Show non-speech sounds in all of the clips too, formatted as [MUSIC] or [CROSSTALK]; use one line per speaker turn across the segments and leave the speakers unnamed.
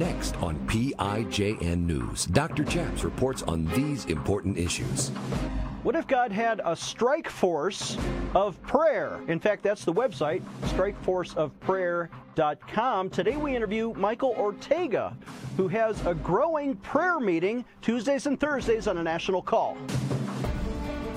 Next on PIJN News, Dr. Chaps reports on these important issues.
What if God had a strike force of prayer? In fact, that's the website, strikeforceofprayer.com. Today we interview Michael Ortega, who has a growing prayer meeting Tuesdays and Thursdays on a national call.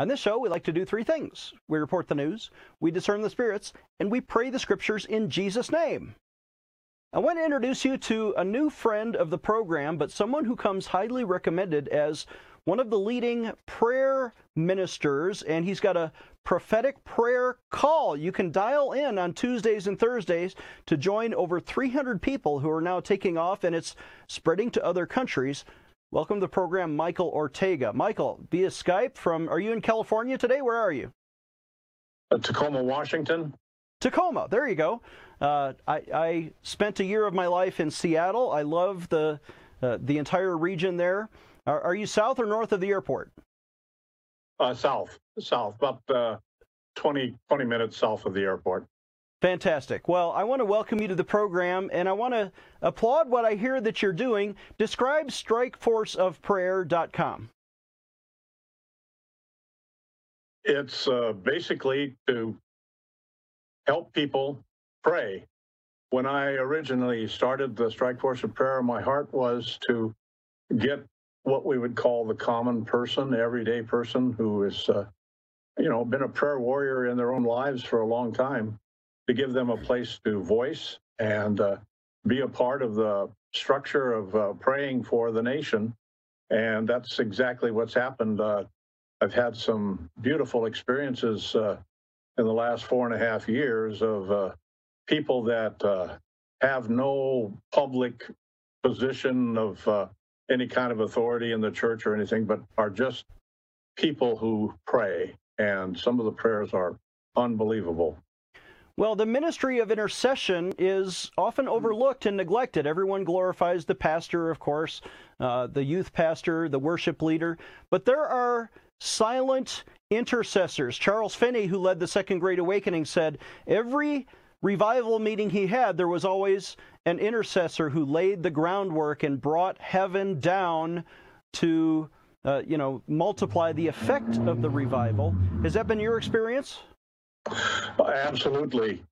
On this show, we like to do three things we report the news, we discern the spirits, and we pray the scriptures in Jesus' name. I want to introduce you to a new friend of the program, but someone who comes highly recommended as one of the leading prayer ministers, and he's got a prophetic prayer call. You can dial in on Tuesdays and Thursdays to join over 300 people who are now taking off, and it's spreading to other countries. Welcome to the program, Michael Ortega. Michael, via Skype from, are you in California today? Where are you?
Uh, Tacoma, Washington.
Tacoma, there you go. Uh, I, I, spent a year of my life in Seattle. I love the, uh, the entire region there. Are, are, you south or north of the airport?
Uh, south, south, about uh, 20, 20 minutes south of the airport.
Fantastic. Well, I want to welcome you to the program and I want to applaud what I hear that you're doing. Describe strikeforceofprayer.com.
It's uh, basically to help people pray. When I originally started the Strike Force of Prayer, my heart was to get what we would call the common person, the everyday person who has, uh, you know, been a prayer warrior in their own lives for a long time to give them a place to voice and uh, be a part of the structure of uh, praying for the nation. And that's exactly what's happened. Uh, I've had some beautiful experiences uh, in the last four and a half years of uh, people that uh, have no public position of any kind of authority in the church or anything, but are just people who pray. And some of the prayers are unbelievable.
Well, the ministry of intercession is often overlooked and neglected. Everyone glorifies the pastor, of course, uh, the youth pastor, the worship leader, but there are silent intercessors. Charles Finney, who led the Second Great Awakening, said every revival meeting he had, there was always an intercessor who laid the groundwork and brought heaven down to, uh, you know, multiply the effect of the revival. Has that been your experience?
Absolutely.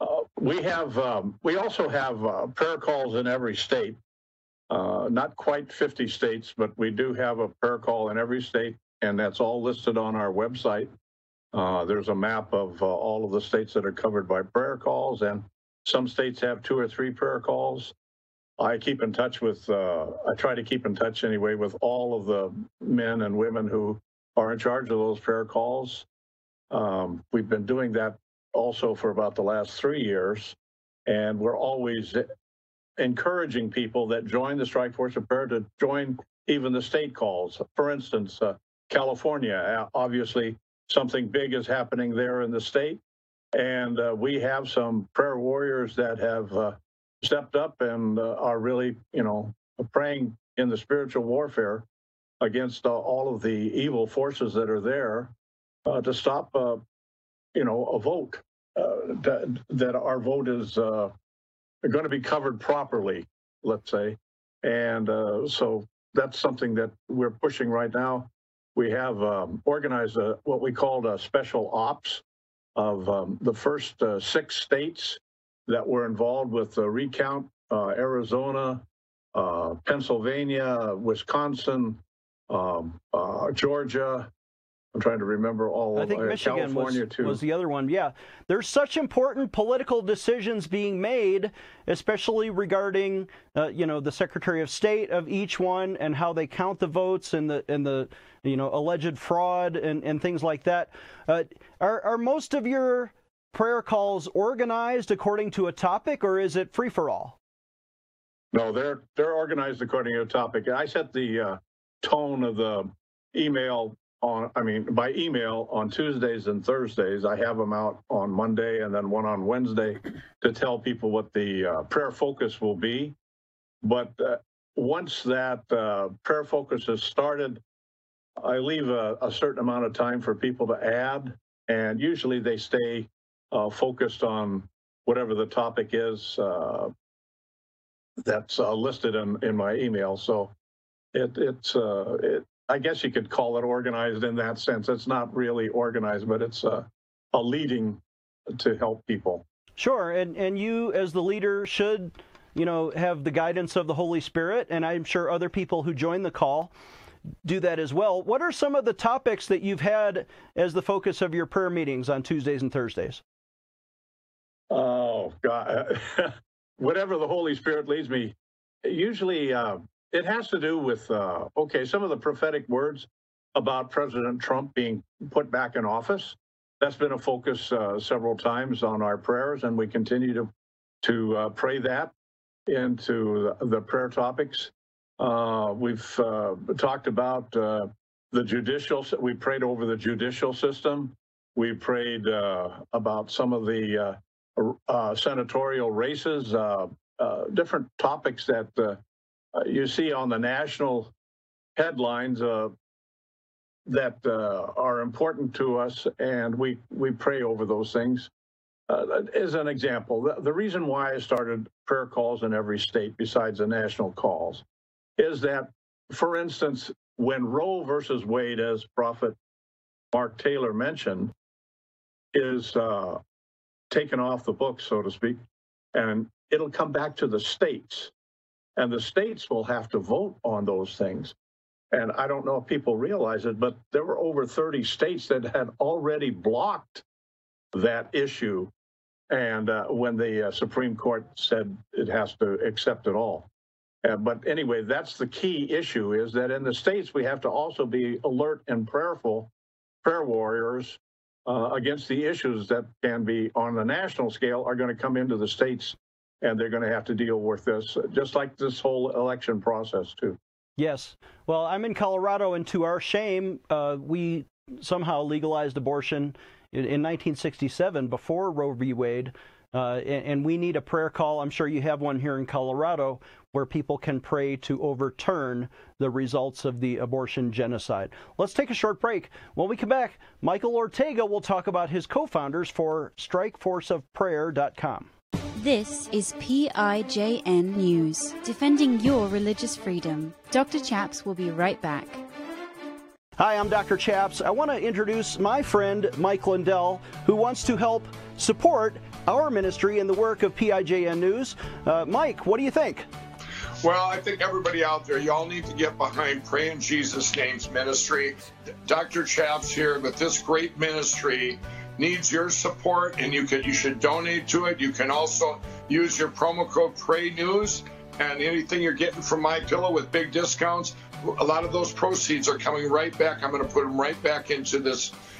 Uh, we have. Um, we also have uh, prayer calls in every state. Uh, not quite 50 states, but we do have a prayer call in every state, and that's all listed on our website. Uh, there's a map of uh, all of the states that are covered by prayer calls, and some states have two or three prayer calls. I keep in touch with. Uh, I try to keep in touch anyway with all of the men and women who are in charge of those prayer calls. Um, we've been doing that also for about the last three years, and we're always encouraging people that join the Strike Force of Prayer to join even the state calls. For instance, uh, California, obviously something big is happening there in the state, and uh, we have some prayer warriors that have uh, stepped up and uh, are really, you know, praying in the spiritual warfare against uh, all of the evil forces that are there uh, to stop, uh, you know, a vote uh, that, that our vote is uh, going to be covered properly, let's say, and uh, so that's something that we're pushing right now. We have um, organized a, what we called a special ops of um, the first uh, six states that were involved with the recount: Arizona, Pennsylvania, Wisconsin, um, Georgia, I'm trying to remember all
I
of
think
uh,
Michigan
California
was,
too.
was the other one. Yeah, there's such important political decisions being made, especially regarding uh, you know the Secretary of State of each one and how they count the votes and the and the you know alleged fraud and, and things like that. Uh, are are most of your prayer calls organized according to a topic, or is it free for all?
No, they're they're organized according to a topic. I set the uh, tone of the email on, I mean, by email on Tuesdays and Thursdays. I have them out on Monday and then one on Wednesday to tell people what the uh, prayer focus will be. But uh, once that uh, prayer focus has started, I leave a, a, certain amount of time for people to add, and usually they stay uh, focused on whatever the topic is uh, that's uh, listed in, in my email. So it, it's it, I guess you could call it organized in that sense. It's not really organized, but it's a, a leading to help people.
Sure, and and you as the leader should, you know, have the guidance of the Holy Spirit, and I'm sure other people who join the call do that as well. What are some of the topics that you've had as the focus of your prayer meetings on Tuesdays and Thursdays?
Oh God, [LAUGHS] whatever the Holy Spirit leads me. Usually, uh, it has to do with, uh, okay, some of the prophetic words about President Trump being put back in office. That's been a focus uh, several times on our prayers, and we continue to, to uh, pray that into the, the prayer topics. Uh, we've uh, talked about uh, the judicial, we prayed over the judicial system. We prayed about some of the senatorial races, different topics that uh, you see on the national headlines uh, that uh, are important to us, and we we pray over those things. Uh, as an example, the, the reason why I started prayer calls in every state besides the national calls is that, for instance, when Roe versus Wade, as Prophet Mark Taylor mentioned, is uh, taken off the books, so to speak, and it'll come back to the states and the states will have to vote on those things. And I don't know if people realize it, but there were over 30 states that had already blocked that issue. And uh, when the uh, Supreme Court said it has to accept it all. Uh, but anyway, that's the key issue is that in the states, we have to also be alert and prayerful, prayer warriors uh, against the issues that can be on the national scale are going to come into the states and they're going to have to deal with this, just like this whole election process, too.
Yes. Well, I'm in Colorado, and to our shame, uh, we somehow legalized abortion in, in 1967 before Roe v. Wade. Uh, and, and, we need a prayer call. I'm sure you have one here in Colorado where people can pray to overturn the results of the abortion genocide. Let's take a short break. When we come back, Michael Ortega will talk about his co founders for StrikeForceOfPrayer.com.
This is PIJN News, defending your religious freedom. Dr. Chaps will be right back.
Hi, I'm Dr. Chaps. I want to introduce my friend Mike Lindell, who wants to help support our ministry in the work of PIJN News. Uh, Mike, what do you think?
Well, I think everybody out there, y'all need to get behind Pray in Jesus' Name's ministry. Dr. Chaps here with this great ministry needs your support and you can you should donate to it. You can also use your promo code Pray News and anything you're getting from my pillow with big discounts, a lot of those proceeds are coming right back. I'm going to put them right back into this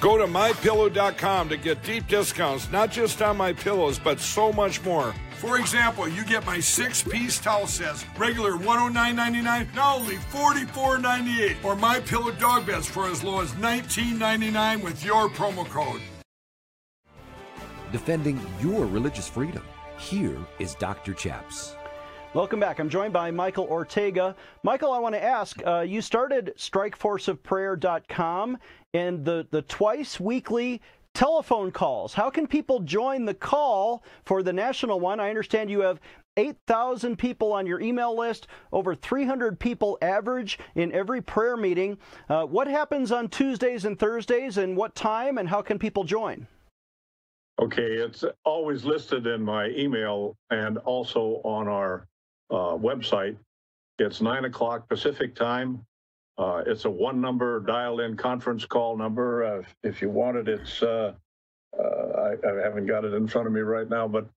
Go to mypillow.com to get deep discounts, not just on my pillows, but so much more. For example, you get my six piece towel sets, regular $109.99, now only $44.98, or my pillow dog beds for as low as $19.99 with your promo code.
defending your religious freedom. Here is Dr. Chaps.
Welcome back. I'm joined by Michael Ortega. Michael, I want to ask uh, you started strikeforceofprayer.com and the, the twice weekly telephone calls. How can people join the call for the national one? I understand you have 8,000 people on your email list, over 300 people average in every prayer meeting. Uh, what happens on Tuesdays and Thursdays, and what time, and how can people join?
Okay, it's always listed in my email and also on our uh, website. It's 9 o'clock Pacific time. Uh, it's a one number dial in conference call number. Uh, if you want it, it's, uh, uh, I, I, haven't got it in front of me right now, but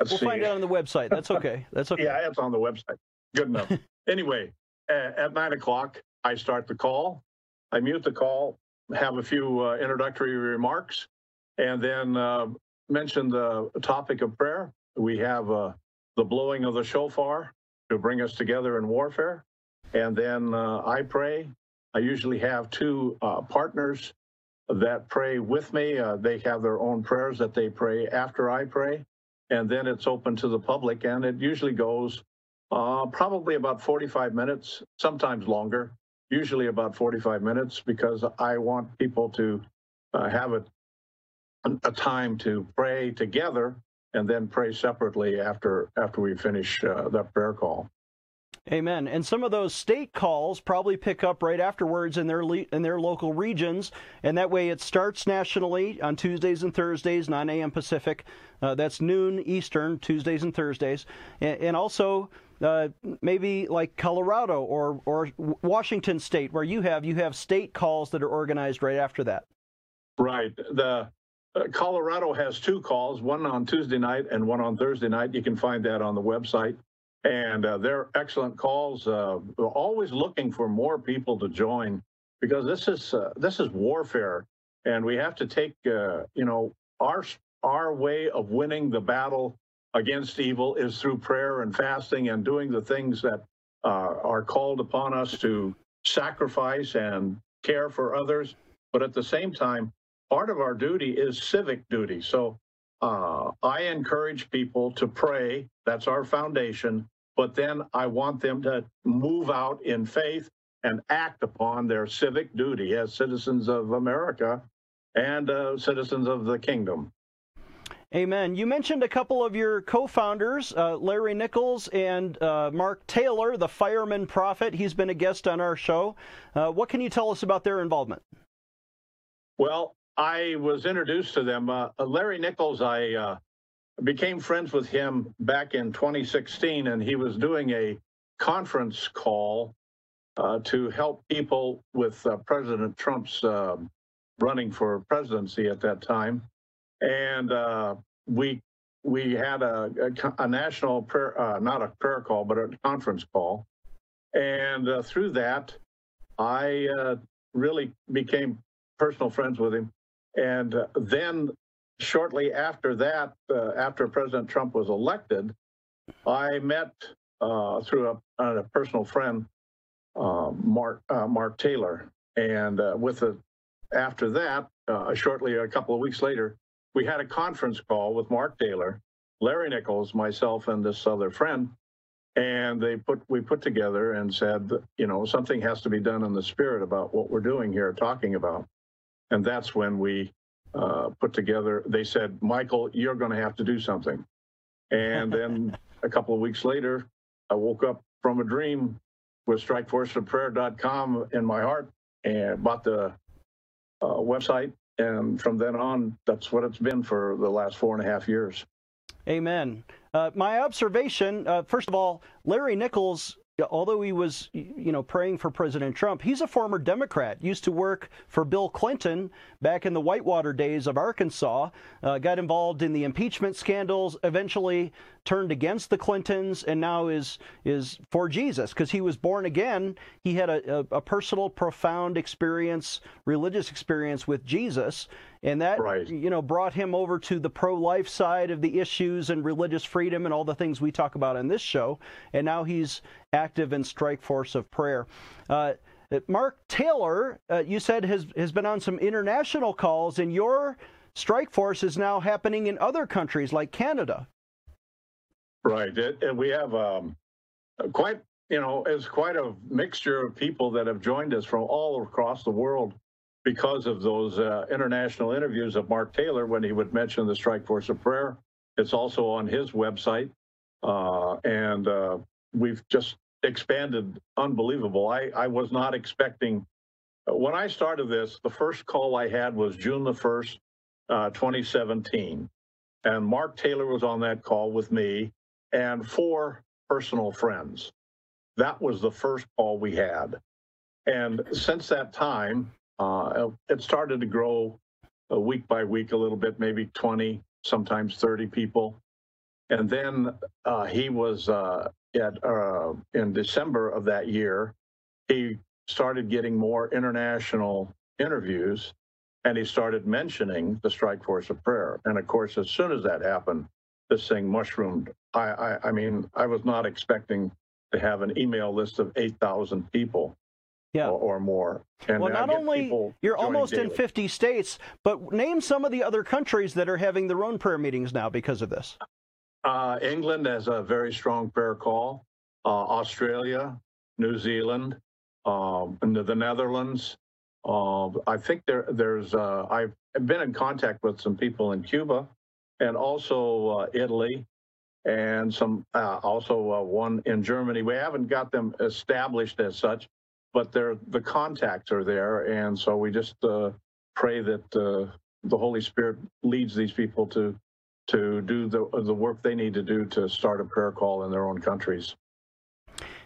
let's we'll see. find it on the website. That's okay. That's okay. [LAUGHS]
yeah, it's on the website. Good enough. [LAUGHS] anyway, at, at, 9 o'clock, I start the call. I mute the call, have a few uh, introductory remarks, and then uh, mention the topic of prayer. We have the blowing of the shofar to bring us together in warfare. And then uh, I pray. I usually have two uh, partners that pray with me. Uh, they have their own prayers that they pray after I pray. And then it's open to the public. And it usually goes uh, probably about 45 minutes, sometimes longer, usually about 45 minutes, because I want people to uh, have a, a time to pray together and then pray separately after after we finish uh, that prayer call.
Amen. And some of those state calls probably pick up right afterwards in their le- in their local regions, and that way it starts nationally on Tuesdays and Thursdays, 9 a.m. Pacific. Uh, that's noon Eastern, Tuesdays and Thursdays, and, and also. Uh, maybe like Colorado or or Washington State, where you have you have state calls that are organized right after that.
Right. The Colorado has two calls, one on Tuesday night and one on Thursday night. You can find that on the website. And uh, they're excellent calls. Uh, we're always looking for more people to join because this is uh, this is warfare, and we have to take uh, you know our our way of winning the battle against evil is through prayer and fasting and doing the things that uh, are called upon us to sacrifice and care for others. But at the same time, part of our duty is civic duty. So uh, I encourage people to pray. That's our foundation. But then I want them to move out in faith and act upon their civic duty as citizens of America and uh, citizens of the kingdom.
Amen. You mentioned a couple of your co founders, uh, Larry Nichols and uh, Mark Taylor, the fireman prophet. He's been a guest on our show. Uh, what can you tell us about their involvement?
Well, I was introduced to them. Uh, Larry Nichols, I uh, became friends with him back in 2016, and he was doing a conference call uh, to help people with uh, President Trump's um, running for presidency at that time. And uh, we we had a, a, a national prayer, uh, not a prayer call, but a conference call. And through that, I really became personal friends with him. And uh, then shortly after that, uh, after President Trump was elected, I met uh, through a, a, personal friend, uh, Mark uh, Mark Taylor, and uh, with a, after that, shortly a couple of weeks later, we had a conference call with Mark Taylor, Larry Nichols, myself, and this other friend, and they put we put together and said, you know, something has to be done in the spirit about what we're doing here, talking about. And that's when we uh, put together, they said, Michael, you're going to have to do something. And then [LAUGHS] a couple of weeks later, I woke up from a dream with strikeforceofprayer.com in my heart and bought the uh, website. And from then on, that's what it's been for the last four and a half years.
Amen. Uh, my observation, uh, first of all, Larry Nichols although he was, you know, praying for President Trump, he's a former Democrat. Used to work for Bill Clinton back in the Whitewater days of Arkansas. Uh, got involved in the impeachment scandals. Eventually turned against the Clintons, and now is is for Jesus because he was born again. He had a, a, a, personal, profound experience, religious experience with Jesus, and that right. you know brought him over to the pro-life side of the issues and religious freedom and all the things we talk about in this show. And now he's active in Strike Force of Prayer. Uh, Mark Taylor, uh, you said has has been on some international calls, and your strike force is now happening in other countries like Canada.
Right. And we have um, quite, you know, it's quite a mixture of people that have joined us from all across the world because of those uh, international interviews of Mark Taylor when he would mention the Strike Force of Prayer. It's also on his website. Uh, and uh, we've just expanded unbelievable. I, I was not expecting, when I started this, the first call I had was June the 1st, uh, 2017. And Mark Taylor was on that call with me and four personal friends. That was the first call we had. And since that time, uh, it started to grow uh, week by week a little bit, maybe 20, sometimes 30 people. And then uh, he was uh, at uh, in December of that year, he started getting more international interviews, and he started mentioning the Strike Force of Prayer. And of course, as soon as that happened, this thing mushroomed. I, I, I mean, I was not expecting to have an email list of 8,000 people yeah. or, or, more.
And well, not only you're almost daily. in 50 states, but name some of the other countries that are having their own prayer meetings now because of this.
Uh, England has a very strong prayer call. Uh, Australia, New Zealand, um, the Netherlands. Uh, I think there, there's. Uh, I've been in contact with some people in Cuba, and also uh, Italy, and some uh, also one in Germany. We haven't got them established as such, but they're the contacts are there, and so we just uh, pray that uh, the Holy Spirit leads these people to to do the, the work they need to do to start a prayer call in their own countries.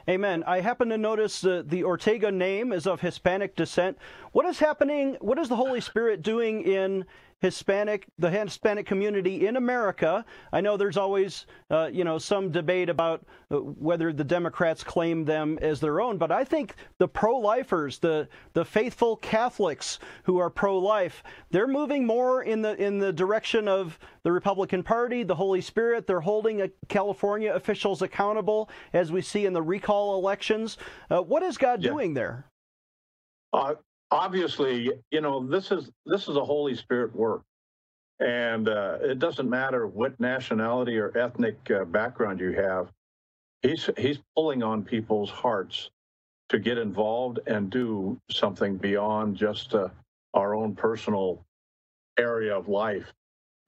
Amen. I happen to notice the, the Ortega name is of Hispanic descent. What is happening? What is the Holy Spirit doing in Hispanic, the Hispanic community in America. I know there's always, uh, you know, some debate about uh, whether the Democrats claim them as their own, but I think the pro-lifers, the the faithful Catholics who are pro-life, they're moving more in the in the direction of the Republican Party, the Holy Spirit. They're holding California officials accountable, as we see in the recall elections. Uh, what is God yeah. doing there?
Uh, obviously, you know, this is this is a Holy Spirit work, and uh, it doesn't matter what nationality or ethnic uh, background you have. He's he's pulling on people's hearts to get involved and do something beyond just uh, our own personal area of life,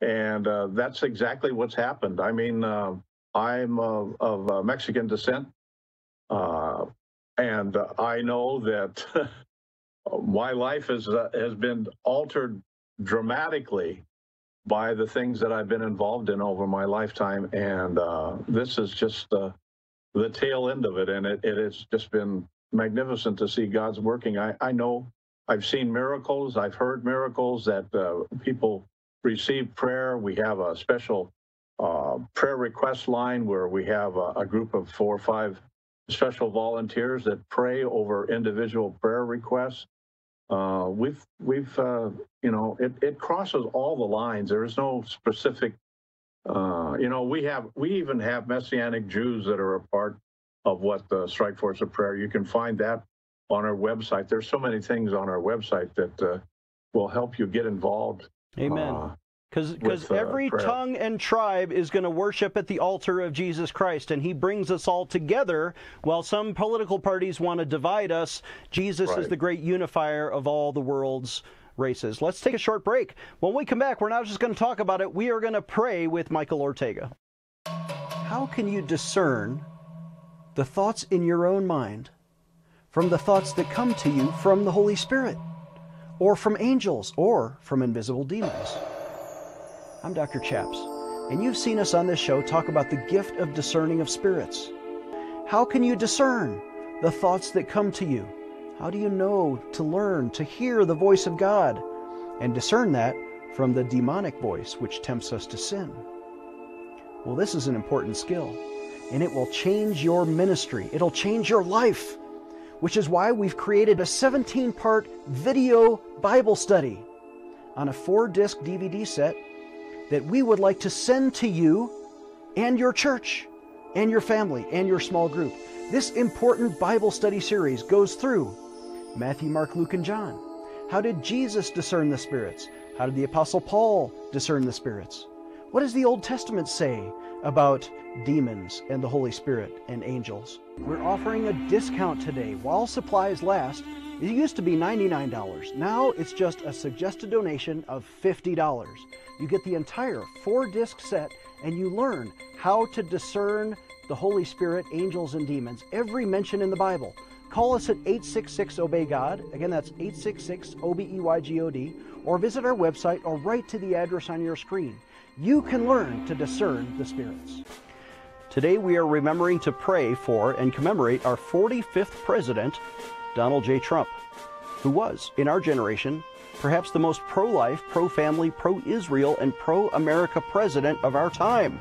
and uh, that's exactly what's happened. I mean, uh, I'm of, of uh, Mexican descent. and I know that [LAUGHS] my life has uh, has been altered dramatically by the things that I've been involved in over my lifetime, and uh, this is just uh, the tail end of it, and it, it has just been magnificent to see God's working. I, I know I've seen miracles, I've heard miracles that uh, people receive prayer. We have a special uh, prayer request line where we have a, a group of four or five special volunteers that pray over individual prayer requests. Uh, we've we've uh, you know it, it crosses all the lines. There is no specific. Uh, you know we have we even have messianic Jews that are a part of what the Strike Force of Prayer. You can find that on our website. There's so many things on our website that uh, will help you get involved.
Amen. Because uh, every prayer. tongue and tribe is going to worship at the altar of Jesus Christ, and He brings us all together. While some political parties want to divide us, Jesus right. is the great unifier of all the world's races. Let's take a short break. When we come back, we're not just going to talk about it, we are going to pray with Michael Ortega. How can you discern the thoughts in your own mind from the thoughts that come to you from the Holy Spirit, or from angels, or from invisible demons? I'm Dr. Chaps, and you've seen us on this show talk about the gift of discerning of spirits. How can you discern the thoughts that come to you? How do you know to learn to hear the voice of God and discern that from the demonic voice which tempts us to sin? Well, this is an important skill, and it will change your ministry. It'll change your life, which is why we've created a 17 part video Bible study on a four disc DVD set that we would like to send to you and your church and your family and your small group. This important Bible study series goes through Matthew, Mark, Luke, and John. How did Jesus discern the spirits? How did the Apostle Paul discern the spirits? What does the Old Testament say about demons and the Holy Spirit and angels? We're offering a discount today while supplies last. It used to be $99. Now it's just a suggested donation of $50. You get the entire four disc set and you learn how to discern the Holy Spirit, angels, and demons, every mention in the Bible. Call us at 866 Obey God. Again, that's 866 O B E Y G O D. Or visit our website or write to the address on your screen. You can learn to discern the spirits. Today we are remembering to pray for and commemorate our 45th president, Donald J. Trump, who was, in our generation, perhaps the most pro life, pro family, pro Israel, and pro America president of our time.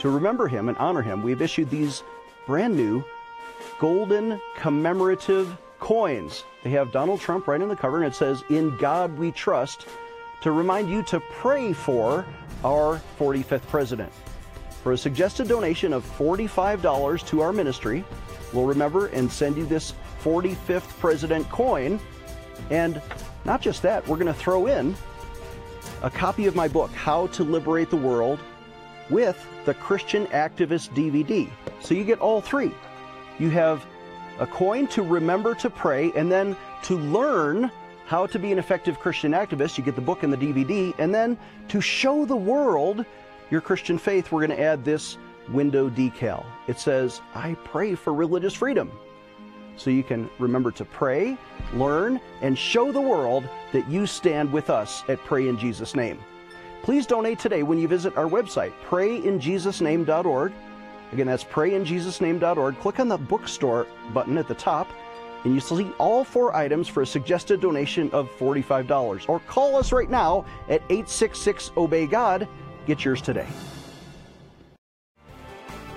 To remember him and honor him, we've issued these brand new golden commemorative coins. They have Donald Trump right in the cover, and it says, In God We Trust, to remind you to pray for our 45th president. For a suggested donation of $45 to our ministry, we'll remember and send you this 45th president coin. And not just that, we're going to throw in a copy of my book, How to Liberate the World, with the Christian Activist DVD. So you get all three. You have a coin to remember to pray, and then to learn how to be an effective Christian activist. You get the book and the DVD, and then to show the world your Christian faith, we're going to add this window decal. It says, I pray for religious freedom. So you can remember to pray, learn, and show the world that you stand with us at Pray in Jesus' Name. Please donate today when you visit our website, prayinjesusname.org. Again, that's prayinjesusname.org. Click on the bookstore button at the top, and you see all four items for a suggested donation of $45. Or call us right now at 866 Obey God. Get yours today.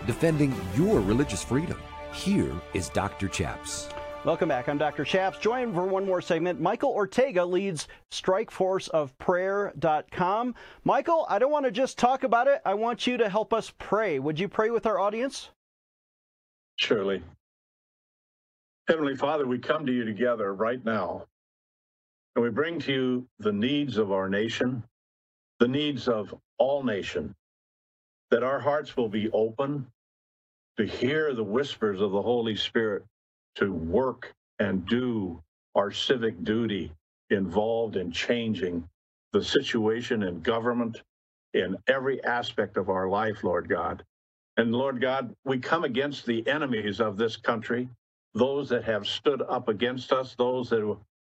Defending your religious freedom. Here is Dr. Chaps.
Welcome back. I'm Dr. Chaps. Join for one more segment. Michael Ortega leads strikeforceofprayer.com. Michael, I don't want to just talk about it. I want you to help us pray. Would you pray with our audience?
Surely. Heavenly Father, we come to you together right now, and we bring to you the needs of our nation, the needs of all nation, that our hearts will be open to hear the whispers of the Holy Spirit, to work and do our civic duty involved in changing the situation in government, in every aspect of our life, Lord God. And Lord God, we come against the enemies of this country, those that have stood up against us, those that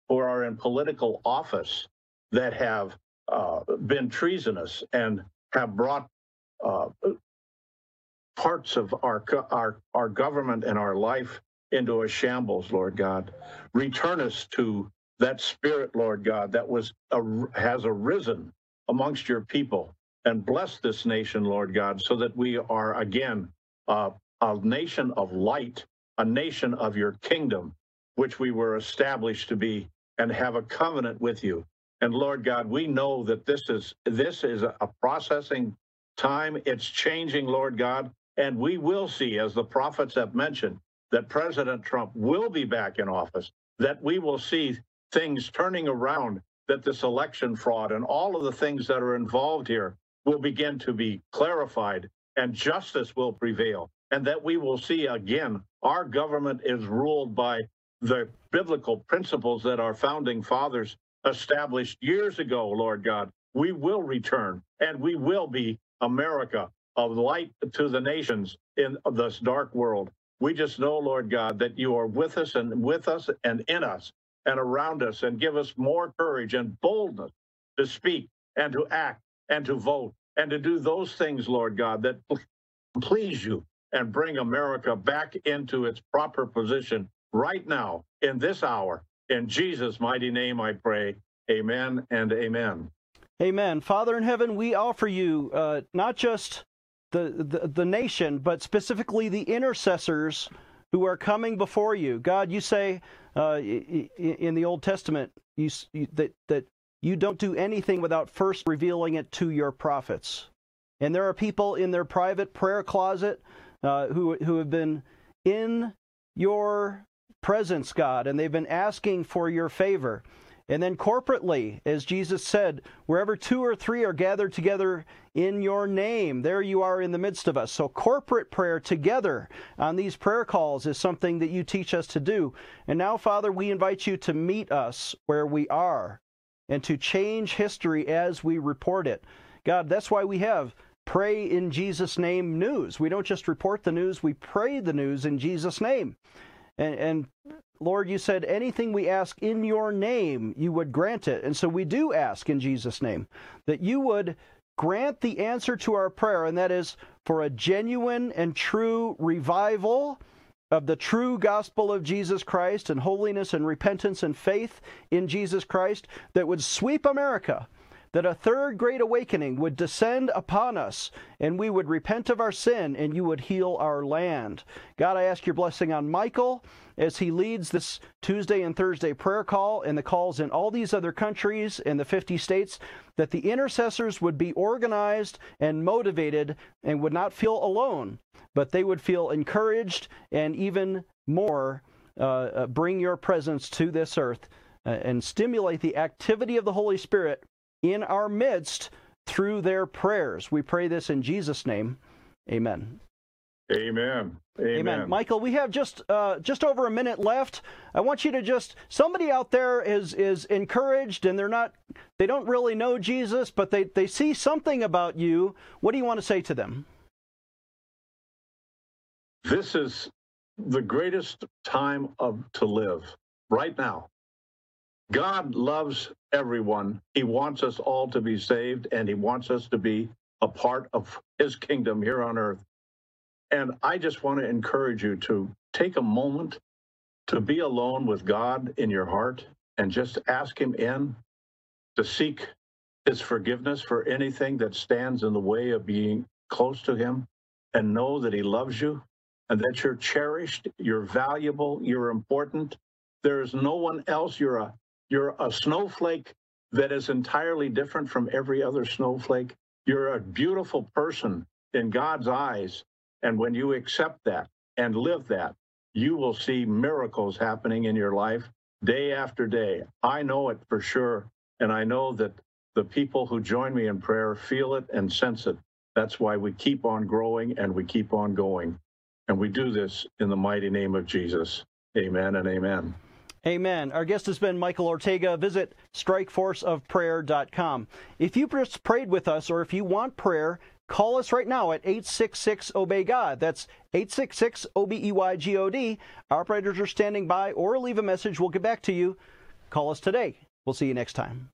who are in political office that have uh, been treasonous and have brought uh, parts of our, our, our government and our life into a shambles, Lord God. Return us to that spirit, Lord God, that was has arisen amongst your people, and bless this nation, Lord God, so that we are again uh, a nation of light, a nation of your kingdom, which we were established to be, and have a covenant with you. And Lord God, we know that this is this is a processing time. It's changing, Lord God, and we will see, as the prophets have mentioned, that President Trump will be back in office, that we will see things turning around, that this election fraud and all of the things that are involved here will begin to be clarified and justice will prevail. And that we will see again, our government is ruled by the biblical principles that our founding fathers established years ago, Lord God. We will return and we will be America of light to the nations in this dark world. We just know, Lord God, that you are with us and with us and in us and around us and give us more courage and boldness to speak and to act and to vote and to do those things, Lord God, that please you and bring America back into its proper position right now in this hour. In Jesus' mighty name, I pray. Amen and amen.
Amen. Father in heaven, we offer you uh, not just the, the, the nation, but specifically the intercessors who are coming before you. God, you say uh, in the Old Testament you, that, that you don't do anything without first revealing it to your prophets. And there are people in their private prayer closet uh, who, who have been in your presence, God, and they've been asking for your favor. And then corporately, as Jesus said, wherever two or three are gathered together in your name, there you are in the midst of us. So, corporate prayer together on these prayer calls is something that you teach us to do. And now, Father, we invite you to meet us where we are and to change history as we report it. God, that's why we have Pray in Jesus' name news. We don't just report the news, we pray the news in Jesus' name. And, and Lord, you said anything we ask in your name, you would grant it. And so we do ask in Jesus' name that you would grant the answer to our prayer, and that is for a genuine and true revival of the true gospel of Jesus Christ and holiness and repentance and faith in Jesus Christ that would sweep America that a third great awakening would descend upon us and we would repent of our sin and you would heal our land. God, I ask your blessing on Michael as he leads this Tuesday and Thursday prayer call and the calls in all these other countries in the 50 states, that the intercessors would be organized and motivated and would not feel alone, but they would feel encouraged and even more uh, uh, bring your presence to this earth uh, and stimulate the activity of the Holy Spirit in our midst through their prayers. We pray this in Jesus' name. Amen.
Amen.
Amen. Amen. Michael, we have just uh, just over a minute left. I want you to just somebody out there is is encouraged and they're not they don't really know Jesus, but they, they see something about you. What do you want to say to them?
This is the greatest time of to live right now. God loves everyone. He wants us all to be saved, and He wants us to be a part of His kingdom here on earth. And I just want to encourage you to take a moment to be alone with God in your heart and just ask Him in to seek His forgiveness for anything that stands in the way of being close to Him and know that He loves you and that you're cherished, you're valuable, you're important. There is no one else. You're a you're a snowflake that is entirely different from every other snowflake. You're a beautiful person in God's eyes. And when you accept that and live that, you will see miracles happening in your life day after day. I know it for sure. And I know that the people who join me in prayer feel it and sense it. That's why we keep on growing and we keep on going. And we do this in the mighty name of Jesus. Amen and amen.
Amen. Our guest has been Michael Ortega. Visit strikeforceofprayer.com. If you just prayed with us or if you want prayer, call us right now at 866 Obey God. That's 866 O B E Y G O D. Our operators are standing by or leave a message. We'll get back to you. Call us today. We'll see you next time.